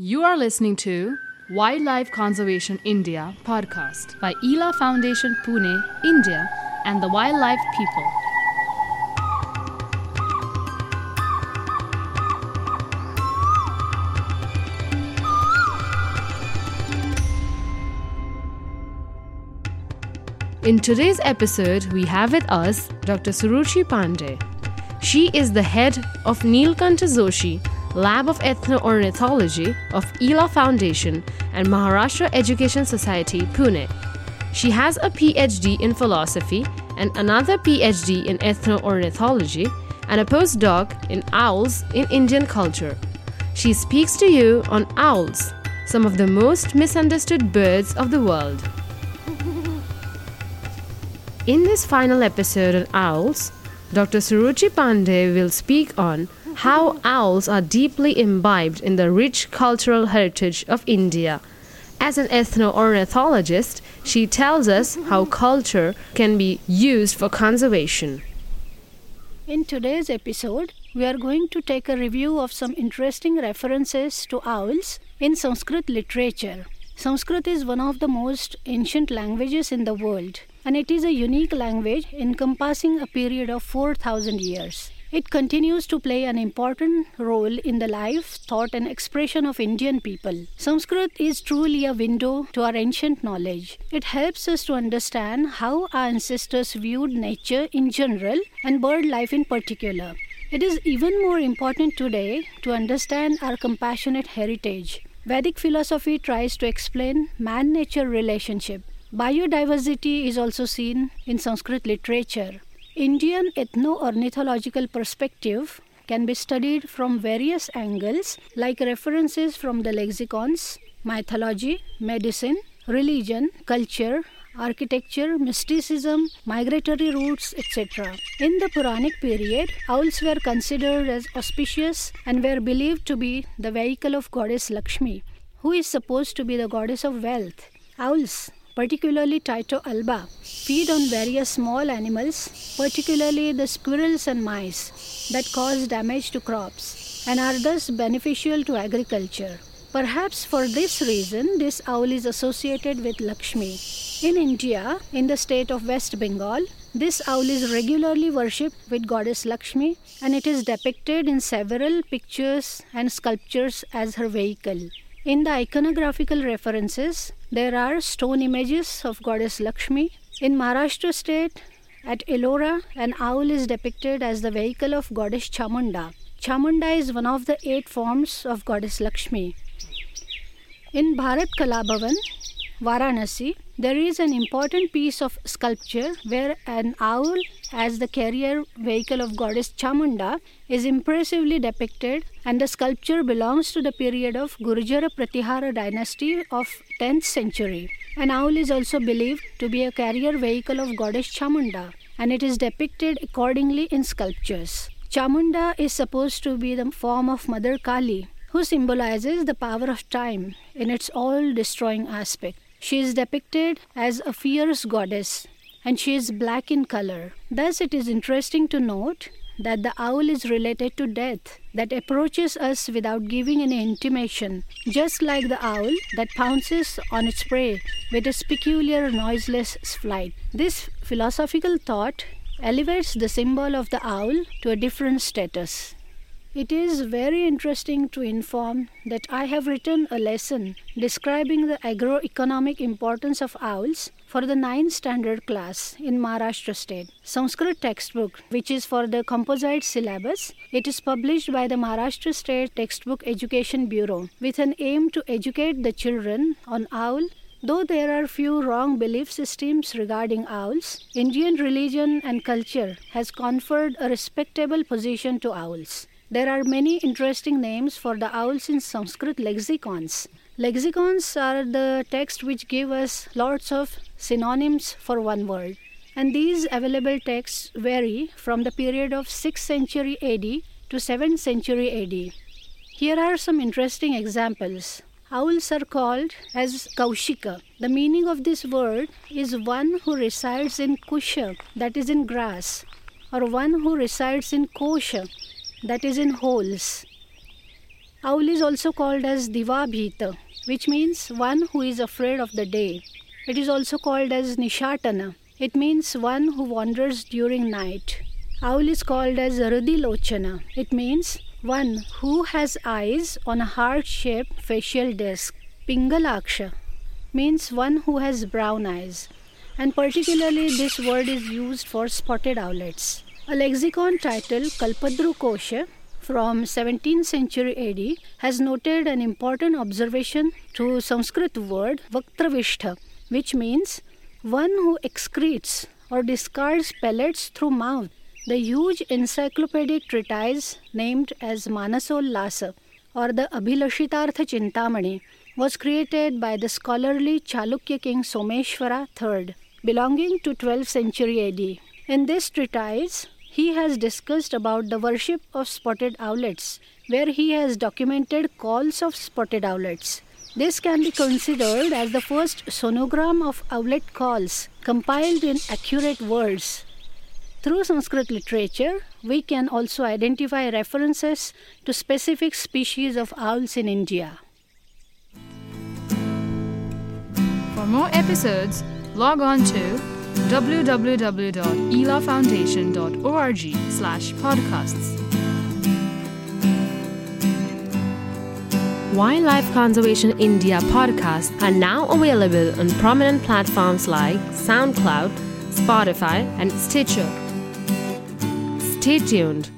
You are listening to Wildlife Conservation India podcast by Ela Foundation Pune, India, and the Wildlife People. In today's episode, we have with us Dr. Suruchi Pandey. She is the head of Neelkanta Joshi Lab of Ethno-Ornithology of Ela Foundation and Maharashtra Education Society, Pune. She has a PhD in philosophy and another PhD in ethno-ornithology and a postdoc in owls in Indian culture. She speaks to you on owls, some of the most misunderstood birds of the world. In this final episode on owls, Dr. Suruchi Pandey will speak on how owls are deeply imbibed in the rich cultural heritage of India. As an ethno-ornithologist, she tells us how culture can be used for conservation. In today's episode, we are going to take a review of some interesting references to owls in Sanskrit literature. Sanskrit is one of the most ancient languages in the world, and it is a unique language encompassing a period of 4000 years. It continues to play an important role in the life, thought, and expression of Indian people. Sanskrit is truly a window to our ancient knowledge. It helps us to understand how our ancestors viewed nature in general and bird life in particular. It is even more important today to understand our compassionate heritage. Vedic philosophy tries to explain man nature relationship. Biodiversity is also seen in Sanskrit literature. Indian ethno-ornithological perspective can be studied from various angles like references from the lexicons, mythology, medicine, religion, culture, architecture, mysticism, migratory routes, etc. In the Puranic period, owls were considered as auspicious and were believed to be the vehicle of goddess Lakshmi, who is supposed to be the goddess of wealth. Owls particularly Tyto alba, feed on various small animals, particularly the squirrels and mice, that cause damage to crops and are thus beneficial to agriculture. Perhaps for this reason, this owl is associated with Lakshmi. In India, in the state of West Bengal, this owl is regularly worshipped with goddess Lakshmi and it is depicted in several pictures and sculptures as her vehicle. In the iconographical references, there are stone images of goddess Lakshmi. In Maharashtra state, at Ellora, an owl is depicted as the vehicle of goddess Chamunda. Chamunda is one of the eight forms of goddess Lakshmi. In Bharat Kalabhavan, Varanasi, there is an important piece of sculpture where an owl, as the carrier vehicle of goddess Chamunda, is impressively depicted, and the sculpture belongs to the period of Gurjara Pratihara dynasty of 10th century. An owl is also believed to be a carrier vehicle of goddess Chamunda, and it is depicted accordingly in sculptures. Chamunda is supposed to be the form of Mother Kali, who symbolizes the power of time in its all destroying aspect. She is depicted as a fierce goddess and she is black in color. Thus, it is interesting to note that the owl is related to death that approaches us without giving any intimation, just like the owl that pounces on its prey with its peculiar noiseless flight. This philosophical thought elevates the symbol of the owl to a different status. It is very interesting to inform that I have written a lesson describing the agroeconomic importance of owls for the 9th standard class in Maharashtra state. Sanskrit textbook, which is for the composite syllabus, it is published by the Maharashtra State Textbook Education Bureau with an aim to educate the children on owl Though there are few wrong belief systems regarding owls, Indian religion and culture has conferred a respectable position to owls. There are many interesting names for the owls in Sanskrit lexicons. Lexicons are the text which give us lots of synonyms for one word. And these available texts vary from the period of 6th century AD to 7th century AD. Here are some interesting examples. Owls are called as Kaushika. The meaning of this word is one who resides in Kusha, that is in grass, or one who resides in Kosha, that is in holes. Owl is also called as Divabhita, which means one who is afraid of the day. It is also called as Nishatana. It means one who wanders during night. Owl is called as Radilochana. It means one who has eyes on a heart-shaped facial disc. Pingalaksha means one who has brown eyes. And particularly this word is used for spotted owlets. A lexicon titled Kalpadru Kosha from 17th century AD has noted an important observation to Sanskrit word Vaktravishtha, which means one who excretes or discards pellets through mouth. The huge encyclopedic treatise named as Manasollasa or the Abhilashitartha Chintamani was created by the scholarly Chalukya king Someshwara III, belonging to 12th century AD. In this treatise, he has discussed about the worship of spotted owlets, where he has documented calls of spotted owlets. This can be considered as the first sonogram of owlet calls compiled in accurate words through Sanskrit literature, we can also identify references to specific species of owls in India. For more episodes, log on to www.elafoundation.org slash podcasts. Wildlife Conservation India podcasts are now available on prominent platforms like SoundCloud, Spotify, and Stitcher. Stay tuned.